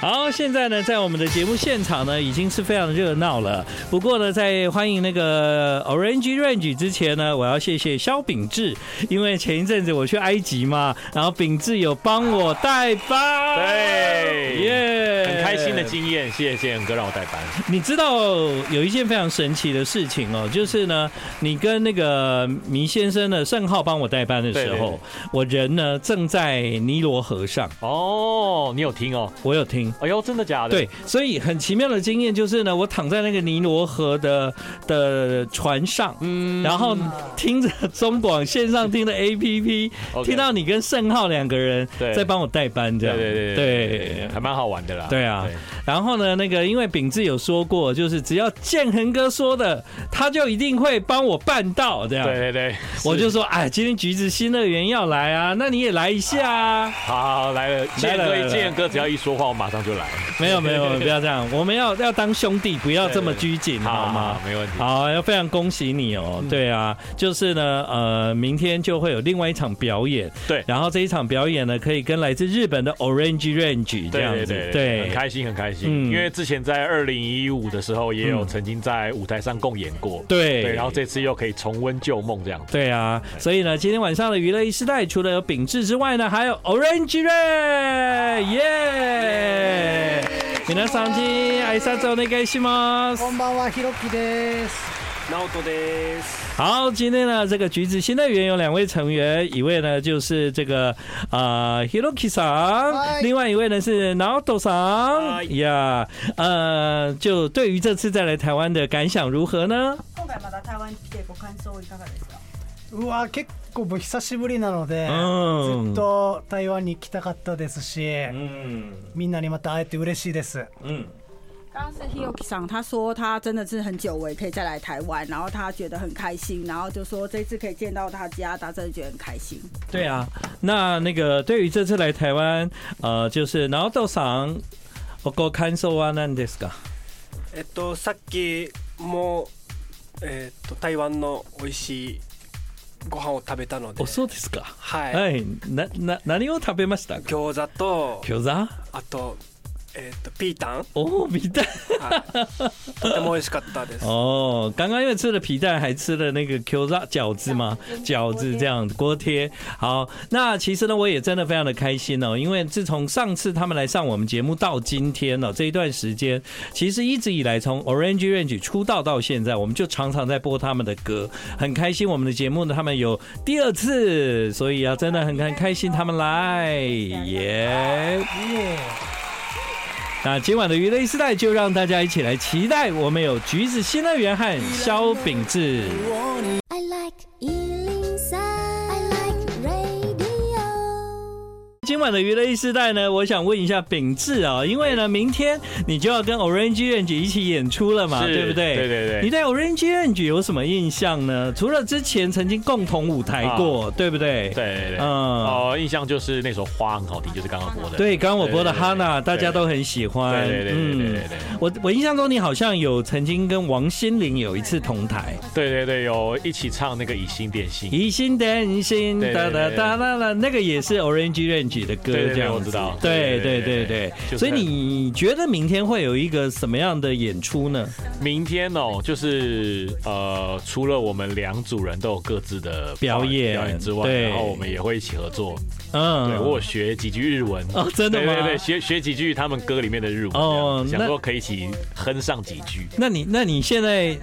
好，现在呢，在我们的节目现场呢，已经是非常热闹了。不过呢，在欢迎那个 Orange Range 之前呢，我要谢谢肖秉志，因为前一阵子我去埃及嘛，然后秉志有帮我代班，对，耶、yeah，很开心的经验，谢谢宪哥让我代班。你知道有一件非常神奇的事情哦，就是呢，你跟那个迷先生的盛浩帮我代班的时候，我人呢正在尼罗河上。哦，你有听哦？我有听。哎呦，真的假的？对，所以很奇妙的经验就是呢，我躺在那个尼罗河的的船上，嗯，然后听着中广线上听的 APP，听到你跟盛浩两个人在帮我代班，这样，对对对对，还蛮好玩的啦。对啊，然后呢，那个因为秉志有说过，就是只要建恒哥说的，他就一定会帮我办到，这样。对对对，我就说，哎，今天橘子新乐园要来啊，那你也来一下啊。好，好，好，来了，建哥，建哥只要一说话，我马上。就来，没有没有，不要这样，我们要要当兄弟，不要这么拘谨，好吗？没问题。好，要非常恭喜你哦。对啊，就是呢，呃，明天就会有另外一场表演，对。然后这一场表演呢，可以跟来自日本的 Orange Range 这样子，对，很开心，很开心。因为之前在二零一五的时候，也有曾经在舞台上共演过，对对。然后这次又可以重温旧梦，这样子。对啊，所以呢，今天晚上的娱乐一时代，除了有秉志之外呢，还有 Orange Range，耶！皆さんに挨拶お愿いします。こんばんは、ひろきです。ナオトです。好，今天呢，这个橘子新乐园有两位成员，一位呢就是这个啊 Hiroki 桑，另外一位呢是 Naoto 桑。呀，呃，就对于这次再来台湾的感想如何呢？今回また台湾来てご感想いかがですか？うわ、结构久しぶりなので、ずっと台湾に来たかったですし、みんなにまた会えて嬉しいです。嗯，刚刚是 Hiroki 桑，他说他真的是很久违可以再来台湾，然后他觉得很开心，然后就说这次可以见到他家，他真的觉得很开心。对啊，那那个对于这次来台湾，呃，就是 Naoto 桑，我个感想は何ですか？えっとさっきもえっと台湾の美味しいご饭を食べたので。そうですか。はい。はい。な、な、何を食べました？饺子と。饺子？あと、えっ、ー、と，皮蛋哦，皮蛋，とても美味しかったです。哦，刚刚因为吃了皮蛋，还吃了那个 Q 炸饺子嘛，饺子这样锅贴。好，那其实呢，我也真的非常的开心哦，因为自从上次他们来上我们节目到今天呢，这一段时间，其实一直以来从 Orange Range 出道到现在，我们就常常在播他们的歌，很开心。我们的节目呢，他们有第二次，所以啊，真的很很开心他们来，耶、yeah。 那今晚的娱乐时代就让大家一起来期待，我们有橘子新乐园和肖秉治。今晚的娱乐 e 时代呢，我想问一下秉志啊，因为呢，明天你就要跟 Orange Range 一起演出了嘛，对不对？对对对。你对 Orange Range 有什么印象呢？除了之前曾经共同舞台过，啊、对不对？对对对。嗯，哦，印象就是那首花很好听，就是刚刚播的。对，刚刚我播的 Hana，大家都很喜欢。对对对对对对，对，对，对。我我印象中你好像有曾经跟王心凌有一次同台。对对对，有一起唱那个以心电心。以心电心，哒哒哒哒哒，那个也是 Orange Range。的歌这样子，对对对对，所以你觉得明天会有一个什么样的演出呢？明天哦，就是呃，除了我们两组人都有各自的表演表演之外，然后我们也会一起合作。嗯，对，我有学几句日文哦，真的吗？对对对，学学几句他们歌里面的日文哦，想说可以一起哼上几句。那你那你现在？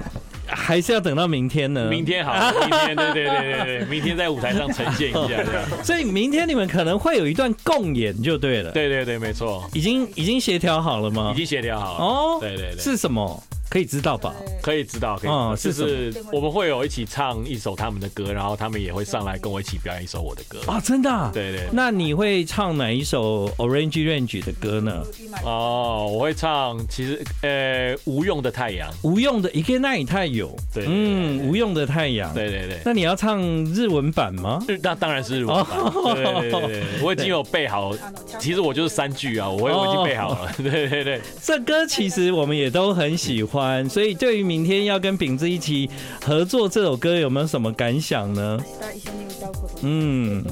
还是要等到明天呢？明天好，明天对对对对对，明天在舞台上呈现一下。所以明天你们可能会有一段共演就对了。对对对，没错。已经已经协调好了吗？已经协调好了。哦，对对对，是什么？可以知道吧？可以知道，可以知道。哦，就是我们会有一起唱一首他们的歌，然后他们也会上来跟我一起表演一首我的歌。啊，真的啊？对对。那你会唱哪一首 Orange Range 的歌呢？哦，我会唱，其实呃，无用的太阳，无用的一个那也太有。对，嗯，无用的太阳。对对对。那你要唱日文版吗？那当然是日文版。对对对，我已经有背好，其实我就是三句啊，我我已经背好了。对对对。这歌其实我们也都很喜欢，所以对。对于明天要跟秉治一起合作这首歌，有没有什么感想呢？嗯，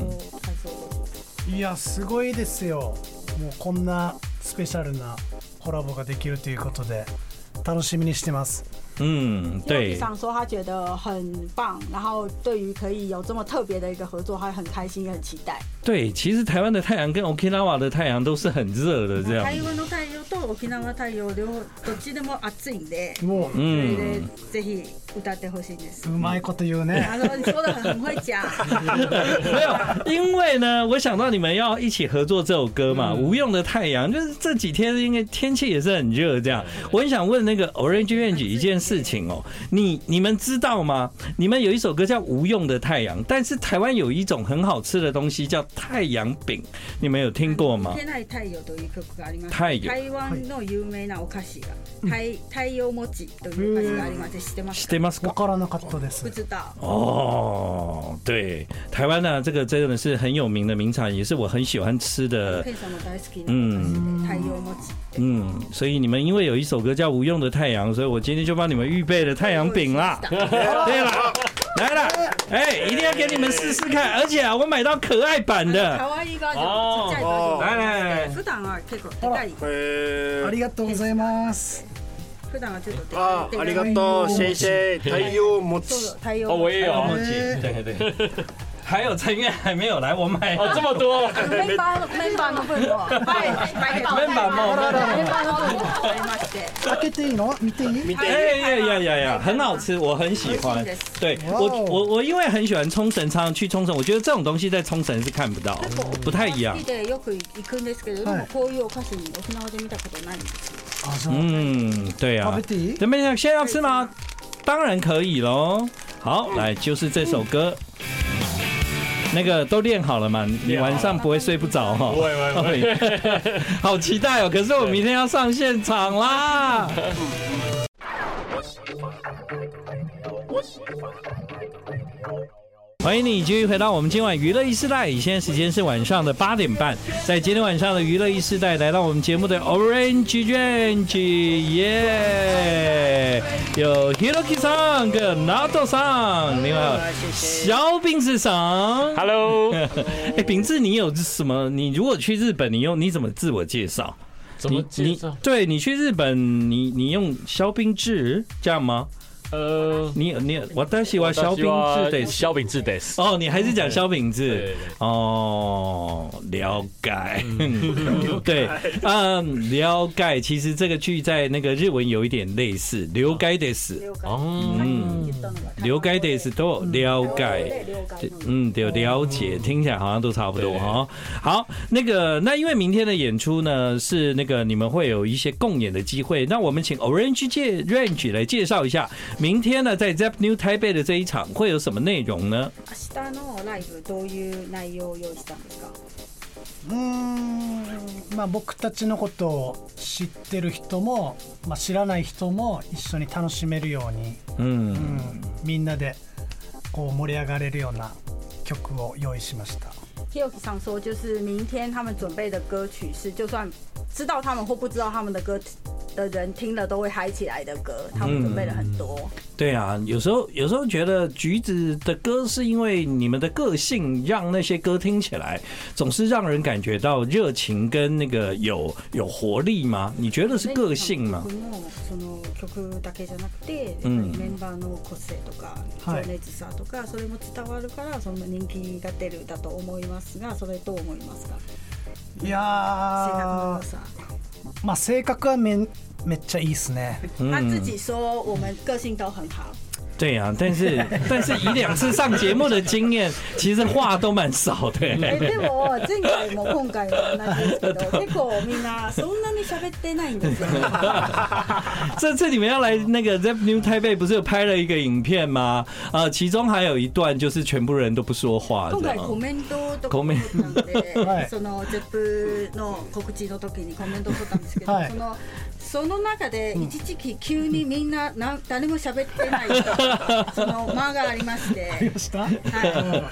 いやすごいですよ。もうこんな スペシャルなコラボができるということで楽しみにしてます。嗯，对。想说他觉得很棒，然后对于可以有这么特别的一个合作，他很开心也很期待。对，其实台湾的太阳跟 Okinawa 的太阳都是很热的，这样。台湾の太阳 と冲縄太阳両どっちでも暑いんで、もう、嗯，ぜひ歌ってほしいです。うまいこと言うね。他说你说的很会讲。没有，因为呢，我想到你们要一起合作这首歌嘛，《无用的太阳》，就是这几天因为天气也是很热，这样，我很想问那个 Orange Range 一件事情哦，你你们知道吗？你们有一首歌叫《无用的太阳》，但是台湾有一种很好吃的东西叫。太阳饼，你们有听过吗？太太阳という曲があります。台湾の有名なお菓子が太太阳饼というお菓子があります。知ってます知って ますか？わからなかったです。不知道。哦，对，台湾呢，这个真的是很有名的名产，也是我很喜欢吃的。嗯，太阳饼。嗯，所以你们因为有一首歌叫《无用的太阳》，所以我今天就帮你们预备了太阳饼啦。对了。来了，哎，一定要给你们试试看，而且啊，我买到可爱版的。哦，来来来，普段は结构高い。ありがとうございます。 普段はちょっとあありがとう。先生イシェ太陽餅太陽餅あもうええよ还有成员还没有来，我买哦这么多。メンバーのメンバーの分を。はい。メンバーも。メンバーの分を买いまして。开けていいの？见ていい？哎呀呀呀呀，很好吃，我很喜欢。对，我我我因为很喜欢冲绳，常常去冲绳，我觉得这种东西在冲绳是看不到，不太一样。よく行くんですけど、こういうお菓子冲縄で见たことないんです嗯，对啊。准备先先要吃吗？当然可以喽。好，来就是这首歌。 那个都练好了嘛？你晚上不会睡不着哈？不会不会，好期待哦！可是我明天要上现场啦。欢迎你继续回到我们今晚娱乐一世代，现在时间是晚上的八点半，在今天晚上的娱乐一世代来到我们节目的 Orange Range，耶，有 Hiroki 桑跟 Nato 桑，另外小饼子桑，Hello，哎，饼子你有什么？你如果去日本，你用你怎么自我介绍？怎么介绍？对你去日本，你你用小饼子这样吗？呃，你你我都喜欢小饼子的，小饼子的哦，你还是讲小饼子哦，了解，对，嗯，了解。其实这个句在那个日文有一点类似，了解です，哦，嗯，了解です都了解，嗯，对，了解，听起来好像都差不多哈。好，那个那因为明天的演出呢是那个你们会有一些共演的机会，那我们请 Orange Range 来介绍一下。 明天呢，在 ZEP New Taipei 的这一场会有什么内容呢？明日のライブどういう内容を用意したんですか？嗯，まあ仆たちのことを知ってる人も、まあ知らない人も一绪に楽しめるように、うん、うん、みんなでこう盛り上がれるような曲を用意しました。Hiroki さん说，就是明天他们准备的歌曲是，就算知道他们或不知道他们的歌。的人听了都会嗨起来的歌，他们准备了很多。嗯、对啊，有时候有时候觉得橘子的歌是因为你们的个性，让那些歌听起来总是让人感觉到热情跟那个有有活力吗？你觉得是个性吗？嗯，メンバーの个性とか情热さとかそれも伝わるからその人気が出るだと思います が、それどう思いますか？いや性格の良さ。まあ性格はめめっちゃいいですね。他自己说我们个性都很好。对啊，但是但是以两次上节目的经验，其实话都蛮少的。哎，でも前回も今回も同じですけど、结构みんなそんなに喋ってないんですよ。这次你们要来那个 ZEP New Taipei 不是有拍了一个影片吗？啊，其中还有一段就是全部人都不说话。今回コメントとかなんで、その ZEP の告知の时にコメントを取ったんですけど、その。 その中で一时期急にみんなな谁も喋ってない その间がありまして。はい。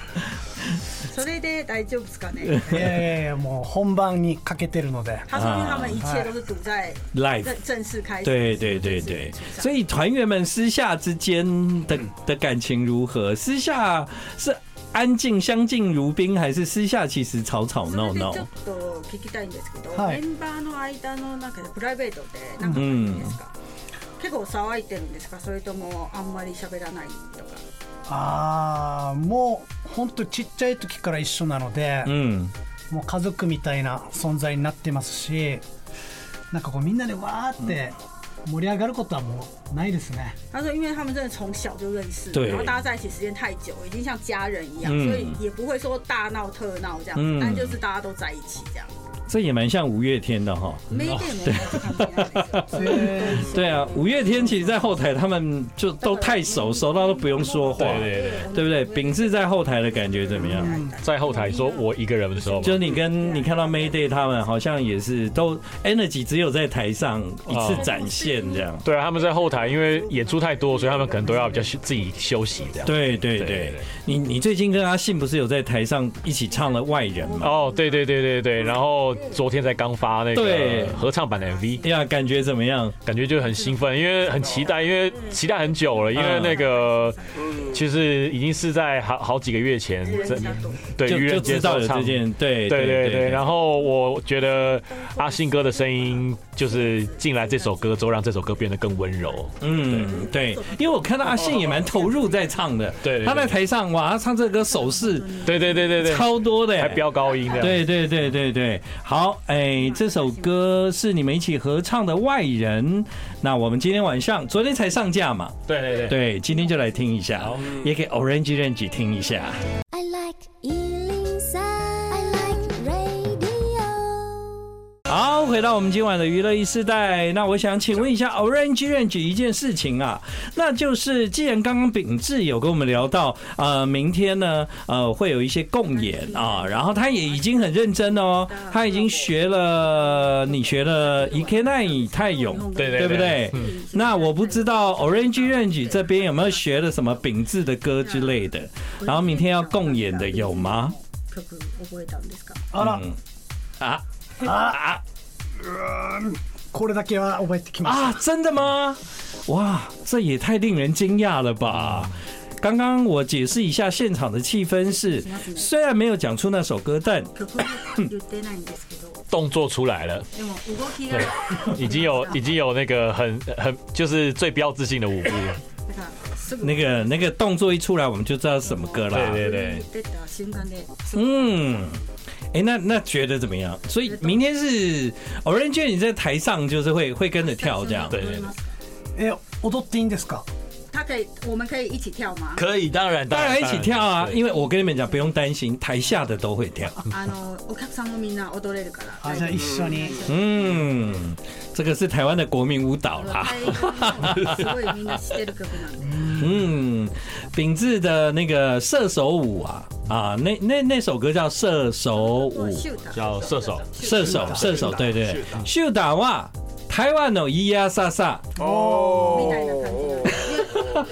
それで大丈夫ですかね。いやいやいやもう本番にかけてるので。他说他们一切都是堵在 live 正式开始。对对对对，所以团员们私下之间的的感情如何？私下是。安静相敬如宾，还是私下其实吵吵闹闹？ちょっと闻きたいんですけど、メンバーの间の中でプライベートでなんか感じですか？结构騒いでるんですか？それともあんまり喋らないとか？ああ、もう本当ちっちゃい时から一绪なので、うん、もう家族みたいな存在になってますし、なんかこうみんなでわーって。盛り上がることはもうないですね。他说，因为他们真的从小就认识，然后大家在一起时间太久，已经像家人一样，所以也不会说大闹特闹这样，但就是大家都在一起这样。 这也蛮像五月天的哈，没电没对啊，五月天其实，在后台他们就都太熟，熟到都不用说话，对对对，对不对？秉志在后台的感觉怎么样？在后台说我一个人的时候，就你跟你看到 Mayday 他们好像也是都 energy 只有在台上一次展现这样。对啊，他们在后台因为演出太多，所以他们可能都要比较自己休息这样。对对对，你你最近跟阿信不是有在台上一起唱了《外人》吗？哦，对对对对对，然后。昨天才刚发那个合唱版的 MV，呀，感觉怎么样？感觉就很兴奋，因为很期待，因为期待很久了，因为那个其实已经是在好好几个月前，对，愚人节知这件，对对对对。然后我觉得阿信哥的声音就是进来这首歌之后，让这首歌变得更温柔。嗯，对，因为我看到阿信也蛮投入在唱的，对，他在台上哇，他唱这个歌手势，对对对对对，超多的，还飙高音的，对对对对对，好，哎，这首歌是你们一起合唱的《外人》，那我们今天晚上昨天才上架嘛？对对对，对，今天就来听一下，也给 Orange Range 听一下。好，回到我们今晚的娱乐一世代。那我想请问一下 Orange Range 一件事情啊，那就是既然刚刚秉志有跟我们聊到，呃，明天呢，呃，会有一些共演啊，然后他也已经很认真哦，他已经学了，你学了 Ikenai 泰勇，对对不对？那我不知道 Orange Range 这边有没有学了什么秉志的歌之类的，然后明天要共演的有吗？嗯，啊。啊，これだけは覚えてきました啊！真的吗？哇，这也太令人惊讶了吧！刚刚我解释一下现场的气氛是，虽然没有讲出那首歌，但动作出来了，对，已经有已经有那个很很就是最标志性的舞步，那个那个动作一出来，我们就知道是什么歌了。对对对，嗯。 哎、欸，那那觉得怎么样？所以明天是 Orange，你在台上就是会会跟着跳这样。对对对。哎、欸，踊っていいんですか？他可以，我们可以一起跳吗？可以，当然当然一起跳啊！因为我跟你们讲，不用担心，台下的都会跳。あのお客さんもみんな踊れるから。啊，じゃあ一绪に。嗯，这个是台湾的国民舞蹈啦。 嗯，秉志的那个射手舞啊啊，那那那首歌叫射手舞，叫射手。射手射手，对对，秀打。哇，台湾的咿呀撒撒哦。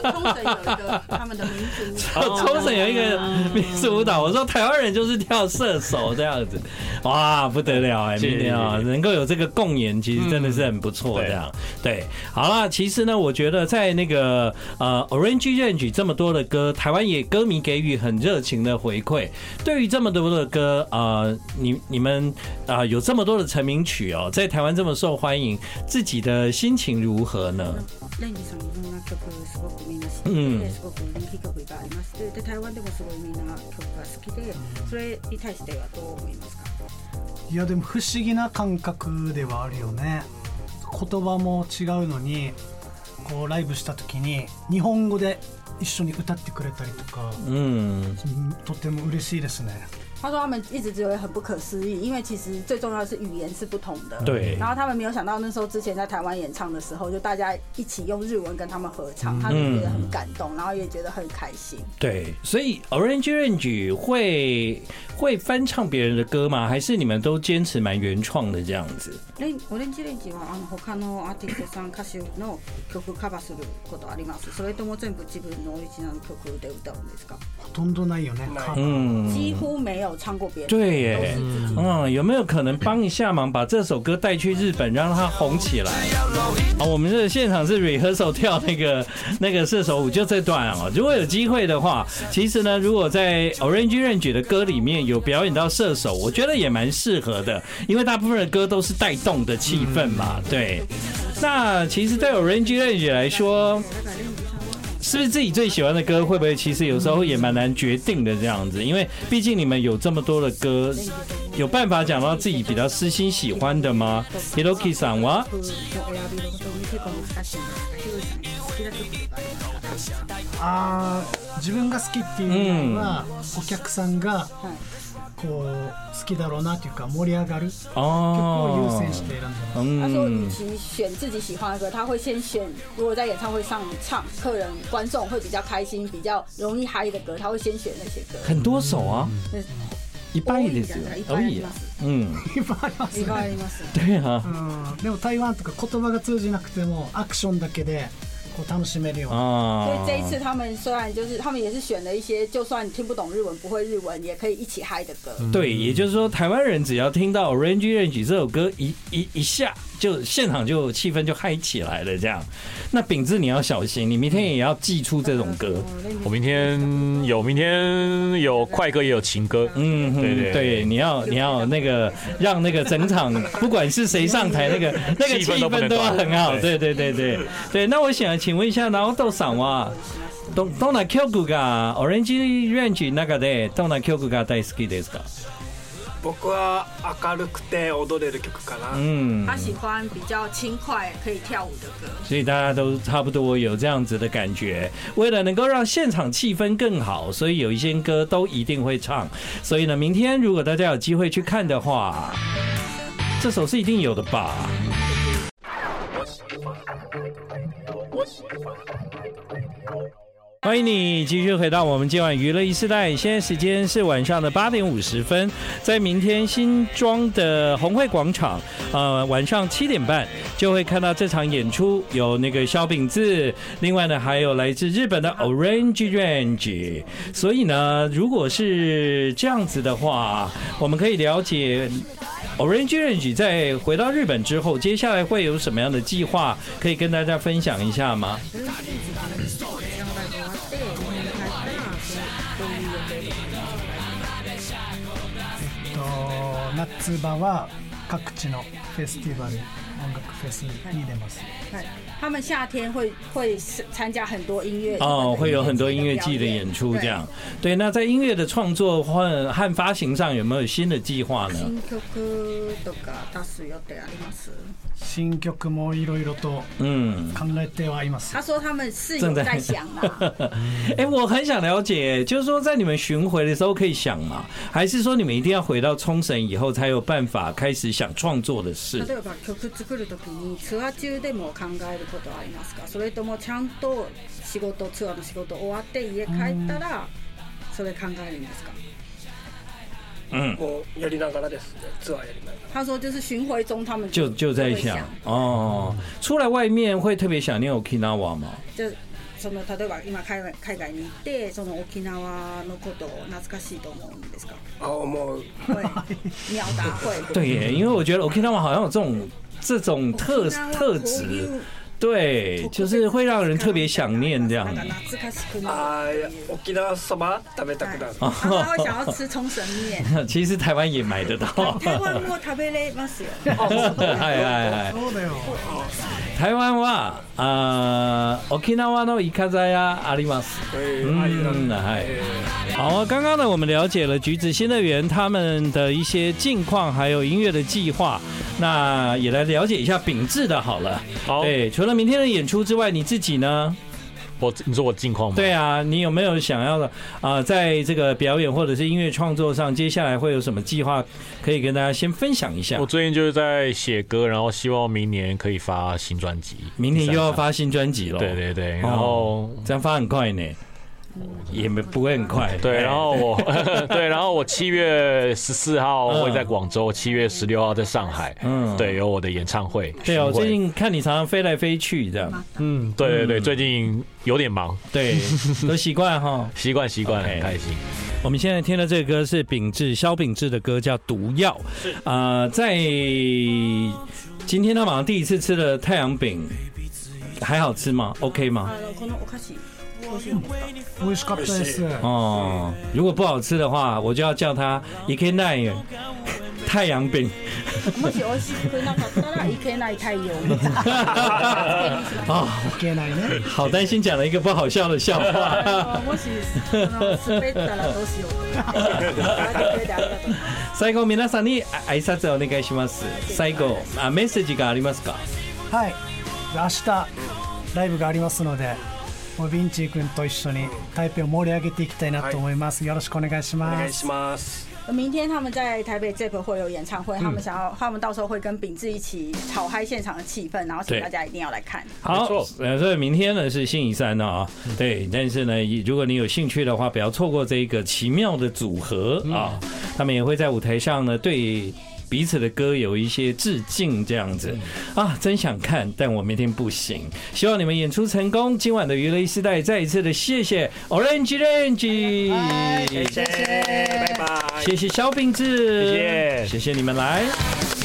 冲绳有一个他们的民族，冲绳有一个民族舞蹈。我说台湾人就是跳射手这样子，哇，不得了哎！明天啊，能够有这个共演，其实真的是很不错。这样对，好了，其实呢，我觉得在那个呃 Orange Range 这么多的歌，台湾也歌迷给予很热情的回馈。对于这么多的歌，呃，你你们啊有这么多的成名曲哦，在台湾这么受欢迎，自己的心情如何呢？嗯，すごく人気曲がありまして、で台湾でもすごいみんな曲が好きで、それに対してはどう思いますか？いやでも不思议な感覚ではあるよね。言叶も违うのに、こうライブした时に日本语で一绪に歌ってくれたりとか、うん、とても嬉しいですね。他说他们一直觉得很不可思议，因为其实最重要的是语言是不同的。对。然后他们没有想到那时候之前在台湾演唱的时候，就大家一起用日文跟他们合唱，他们觉得很感动，然后也觉得很开心。对，所以 Orange Range 会会翻唱别人的歌吗？还是你们都坚持蛮原创的这样子？オレンジレンジはあの他のアーティストさん歌手の曲カバーすることあります？それとも全部自分のオリジナル曲で歌うんですか？ほとんどないよね。几乎没有。 有唱过别人。对耶，嗯，有没有可能帮一下忙，把这首歌带去日本，让它红起来？好，我们这现场是 rehearsal 跳那个 那个射手舞，就这段哦。如果有机会的话，其实呢，如果在 Orange Range 的歌里面有表演到射手，我觉得也蛮适合的，因为大部分的歌都是带动的气氛嘛。对，那其实对 Orange Range 来说。是不是自己最喜欢的歌？会不会其实有时候也蛮难决定的这样子？因为毕竟你们有这么多的歌，有办法讲到自己比较私心喜欢的吗？Hiroki さんは？啊，自分が好きっていうのはお客さんが。 こう好きだろうなというか盛り上がる。曲を优先して选んでます。他说，与其选自己喜欢的歌，他会先选如果在演唱会上唱，客人观众会比较开心、比较容易嗨的歌，他会先选那些歌。很多首啊，いっぱいですよ。多い。嗯，いっぱいあります。いっぱいあります。对啊。嗯，でも台湾とか言叶が通じなくてもアクションだけで。楽しめるよ啊！所以这一次他们虽然就是他们也是选了一些，就算听不懂日文、不会日文，也可以一起嗨的歌。对，也就是说，台湾人只要听到《Orange Range》这首歌一一一下。 就现场就气氛就嗨起来了，这样。那秉志你要小心，你明天也要祭出这种歌。我明天有，明天有快歌也有情歌。嗯，对对对，你要你要那个让那个整场不管是谁上台，那个那个气氛都要很好。对对对对对。那我想请问一下，然后豆桑哇，どどんな曲がオレンジレンジの中でどんな曲が大好きですか？ 仆は明るくて踊れる曲かな。嗯，他喜欢比较轻快可以跳舞的歌。所以大家都差不多有这样子的感觉。为了能够让现场气氛更好，所以有一些歌都一定会唱。所以呢，明天如果大家有机会去看的话，这首是一定有的吧。欢 欢迎你继续回到我们今晚娱乐一时代，现在时间是晚上的八点五十分，在明天新庄的红会广场，呃，晚上七点半就会看到这场演出，有那个萧秉治，另外呢还有来自日本的 Orange Range，所以呢，如果是这样子的话，我们可以了解 Orange Range 在回到日本之后，接下来会有什么样的计划，可以跟大家分享一下吗？夏场は各地のフェスティバル音楽フェスに出ます。他们夏天会会参加很多音乐哦，会有很多音乐季的演出，这样。对，那在音乐的创作和和发行上有没有新的计划呢？新曲とか出す予定あります？新曲もいろいろと嗯考えてはいます。他说他们是有在想啊。哎，我很想了解，就是说在你们巡回的时候可以想吗？还是说你们一定要回到冲绳以后才有办法开始想创作的事？例えば曲作る时にツアー中でも考える ことはありますか？それともちゃんと仕事ツアーの仕事终わって家帰ったらそれ考えるんですか？嗯，我やりながらですね，ツアーやりながら。他说就是巡回中，他们就就在想哦，出来外面会特别想念 Okinawa 吗？就その例えば今海外海外に行ってその冲縄のことを懐かしいと思うんですか？啊，思う。会秒答会。对耶，因为我觉得 Okinawa 好像有这种这种特特质。对，就是会让人特别想念这样。啊，冲縄そば食べたくなる。他说会想要吃冲绳面。其实台湾也买得到。台湾も食べれますよ。はいはいはい。台湾は啊，冲縄のイカザヤあります。嗯，嗨。好，刚刚呢，我们了解了橘子新乐园他们的一些近况，还有音乐的计划。 那也来了解一下秉志的好了。好，对，除了明天的演出之外，你自己呢？我你说我近况吗？对啊，你有没有想要的啊、呃？在这个表演或者是音乐创作上，接下来会有什么计划可以跟大家先分享一下？我最近就是在写歌，然后希望明年可以发新专辑。明年又要发新专辑了？对对对，然后、哦、这样发很快呢。也没不会很快，对，然后我 对，然后我七月十四号会在广州，七月十六号在上海，嗯，对，有我的演唱会。对哦，最近看你常常飞来飞去这样，嗯，对对对，最近有点忙，对，都习惯哈，习惯习惯，很开心。我们现在听的这个歌是秉志萧秉志的歌，叫《毒药》。是。啊、呃，在今天他晚上第一次吃了太阳饼，还好吃吗？OK 吗？哦，如果不好吃的话，我就要叫他一 K nine 太阳饼。もし美味しくなかったらいけない太阳。啊，いけないね。好担心讲了一个不好笑的笑话。もし滑ったらどうしよう。最后皆さんに挨拶お愿いします。最后あメッセージがありますか。はい。明日ライブがありますので。 もうビンチー君と一绪に台北を盛り上げていきたいなと思います。よろしくお愿いします。お愿いします。明天他们在台北 ZEP 会有演唱会，他们想要，他们到时候会跟秉志一起炒嗨现场的气氛，然后请大家一定要来看。好，呃，所以明天呢是星期三呢啊，对，但是呢，如果你有兴趣的话，不要错过这一个奇妙的组合啊，他们也会在舞台上呢对。 彼此的歌有一些致敬，这样子啊，真想看，但我明天不行。希望你们演出成功。今晚的娱乐 e 时代，再一次的谢谢 Orange Range，谢谢，拜拜，谢谢肖秉志，谢谢，谢谢你们来。